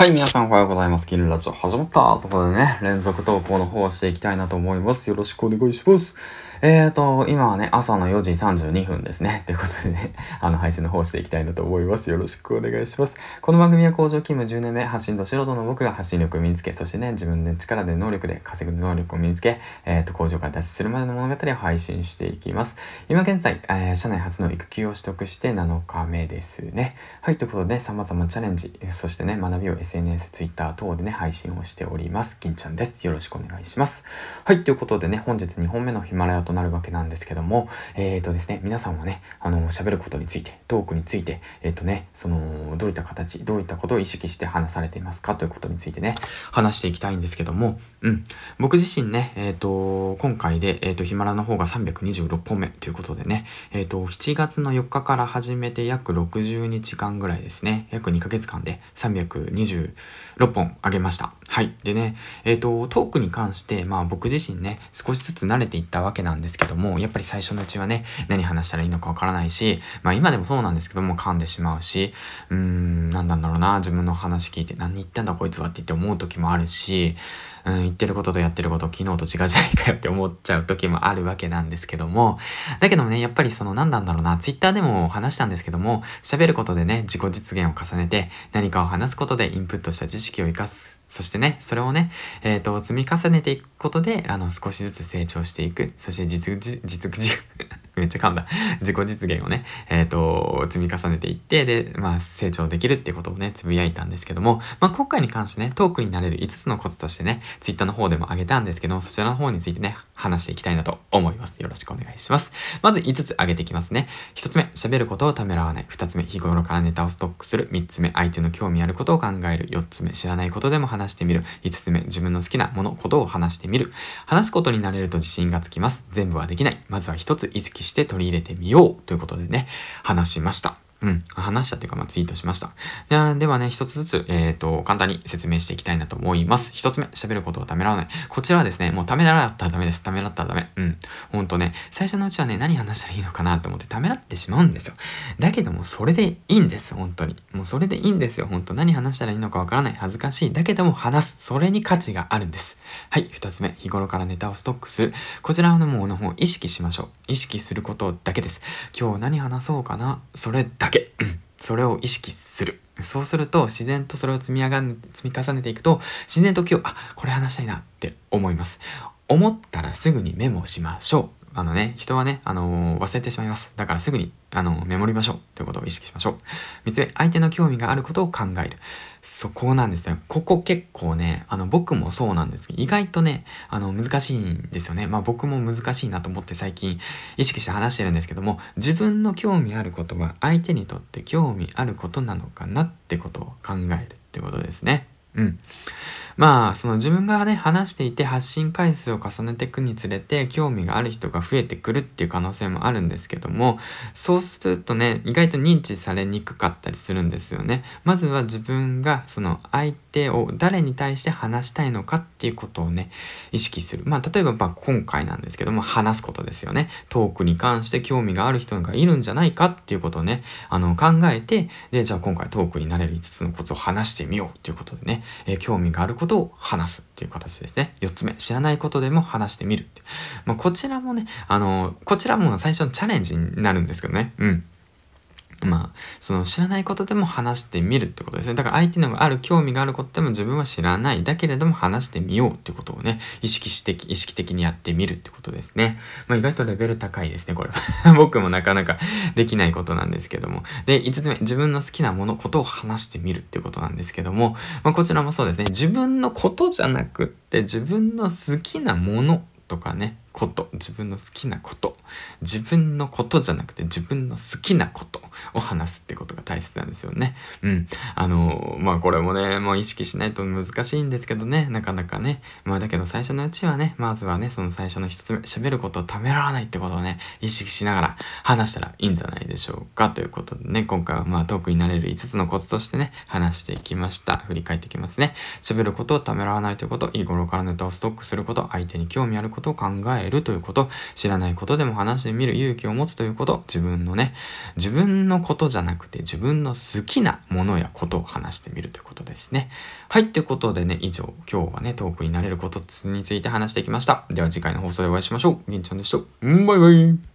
はい、皆さんおはようございます。キルラジオ始まったところでね、連続投稿の方をしていきたいなと思います。よろしくお願いします。えーと、今はね、朝の4時32分ですね。ということでね、あの、配信の方していきたいなと思います。よろしくお願いします。この番組は工場勤務10年目、発信と素人の僕が発信力を身につけ、そしてね、自分の力で能力で稼ぐ能力を身につけ、えーと、工場から脱出するまでの物語を配信していきます。今現在、えー、社内初の育休を取得して7日目ですね。はい、ということで、様々チャレンジ、そしてね、学びを SNS、Twitter 等でね、配信をしております。銀ちゃんです。よろしくお願いします。はい、ということでね、本日2本目のヒマラヤとなるわけなんですけども、えっ、ー、とですね、皆さんはね、あの、喋ることについて、トークについて、えっ、ー、とね、その、どういった形、どういったことを意識して話されていますかということについてね、話していきたいんですけども、うん。僕自身ね、えっ、ー、と、今回で、えっ、と、ヒマラの方が326本目ということでね、えっ、と、7月の4日から始めて約60日間ぐらいですね、約2ヶ月間で326本あげました。はい。でね、えっ、と、トークに関して、まあ僕自身ね、少しずつ慣れていったわけなんですけども、やっぱり最初のうちはね、何話したらいいのかわからないし、まあ今でもそうなんですけども噛んでしまうし、うーん、なんなんだろうな、自分の話聞いて何言ってんだこいつはって言って思う時もあるし、うん、言ってることとやってること昨日と違うじゃないかよって思っちゃう時もあるわけなんですけども、だけどもね、やっぱりその何なんだろうな、ツイッターでも話したんですけども、喋ることでね、自己実現を重ねて、何かを話すことでインプットした知識を活かすそしてね、それをね、えっ、ー、と、積み重ねていくことで、あの、少しずつ成長していく。そして実、実、実、めっちゃ噛んだ。自己実現をね、えっ、ー、と、積み重ねていって、で、まあ、成長できるっていうことをね、つぶやいたんですけども、まあ、今回に関してね、トークになれる5つのコツとしてね、ツイッターの方でもあげたんですけども、そちらの方についてね、話していきたいなと思います。よろしくお願いします。まず5つ挙げていきますね。1つ目、喋ることをためらわない。2つ目、日頃からネタをストックする。3つ目、相手の興味あることを考える。4つ目、知らないことでも話してみる。5つ目、自分の好きなもの、ことを話してみる。話すことになれると自信がつきます。全部はできない。まずは1つ意識して取り入れてみよう。ということでね、話しました。うん。話したっていうか、まあ、ツイートしました。でではね、一つずつ、えっ、ー、と、簡単に説明していきたいなと思います。一つ目、喋ることをためらわない。こちらはですね、もうためらったらダメです。ためらったらダメ。うん。ほんとね、最初のうちはね、何話したらいいのかなと思ってためらってしまうんですよ。だけども、それでいいんです。本当に。もうそれでいいんですよ。本当何話したらいいのかわからない。恥ずかしい。だけども、話す。それに価値があるんです。はい。二つ目、日頃からネタをストックする。こちらのもうのを意識しましょう。意識することだけです。今日何話そうかな。それだけ。けそれを意識する。そうすると自然とそれを積み上が積み重ねていくと自然と今日、あ、これ話したいなって思います。思ったらすぐにメモしましょう。あのね、人はね、あのー、忘れてしまいます。だからすぐに、あのー、メモりましょう。ということを意識しましょう。三つ目、相手の興味があることを考える。そこなんですよ。ここ結構ね、あの、僕もそうなんですけど、意外とね、あの、難しいんですよね。まあ僕も難しいなと思って最近意識して話してるんですけども、自分の興味あることは相手にとって興味あることなのかなってことを考えるってことですね。うん。まあ、その自分がね、話していて発信回数を重ねていくにつれて、興味がある人が増えてくるっていう可能性もあるんですけども、そうするとね、意外と認知されにくかったりするんですよね。まずは自分が、その相手を誰に対して話したいのかっていうことをね、意識する。まあ、例えば、ま、今回なんですけども、話すことですよね。トークに関して興味がある人がいるんじゃないかっていうことをね、あの、考えて、で、じゃあ今回トークになれる5つのコツを話してみようっていうことでね、えー、興味があることことを話すっていう形ですね。4つ目、知らないことでも話してみるってまあ、こちらもね、あの、こちらも最初のチャレンジになるんですけどね。うん。まあ、その知らないことでも話してみるってことですね。だから相手のある興味があることでも自分は知らない。だけれども話してみようってことをね、意識して、意識的にやってみるってことですね。まあ意外とレベル高いですね、これは。僕もなかなかできないことなんですけども。で、5つ目、自分の好きなもの、ことを話してみるってことなんですけども、まあこちらもそうですね。自分のことじゃなくって、自分の好きなものとかね、こと、自分の好きなこと、自分のことじゃなくて自分の好きなことを話すってことが大切なんですよね。うん。あの、まあこれもね、もう意識しないと難しいんですけどね、なかなかね。まあだけど最初のうちはね、まずはね、その最初の一つ目、喋ることをためらわないってことをね、意識しながら話したらいいんじゃないでしょうか。ということでね、今回はまあトークになれる5つのコツとしてね、話していきました。振り返っていきますね。喋ることをためらわないということ、日頃からネタをストックすること、相手に興味あることを考えるということ、知らないことでも話してみる勇気を持つということ、自分のね、自分のことじゃなくて自分の好きなものやことを話してみるということですね。はい、ということでね、以上、今日はね、トークになれることについて話してきました。では次回の放送でお会いしましょう。銀ちゃんでした。バイバイ。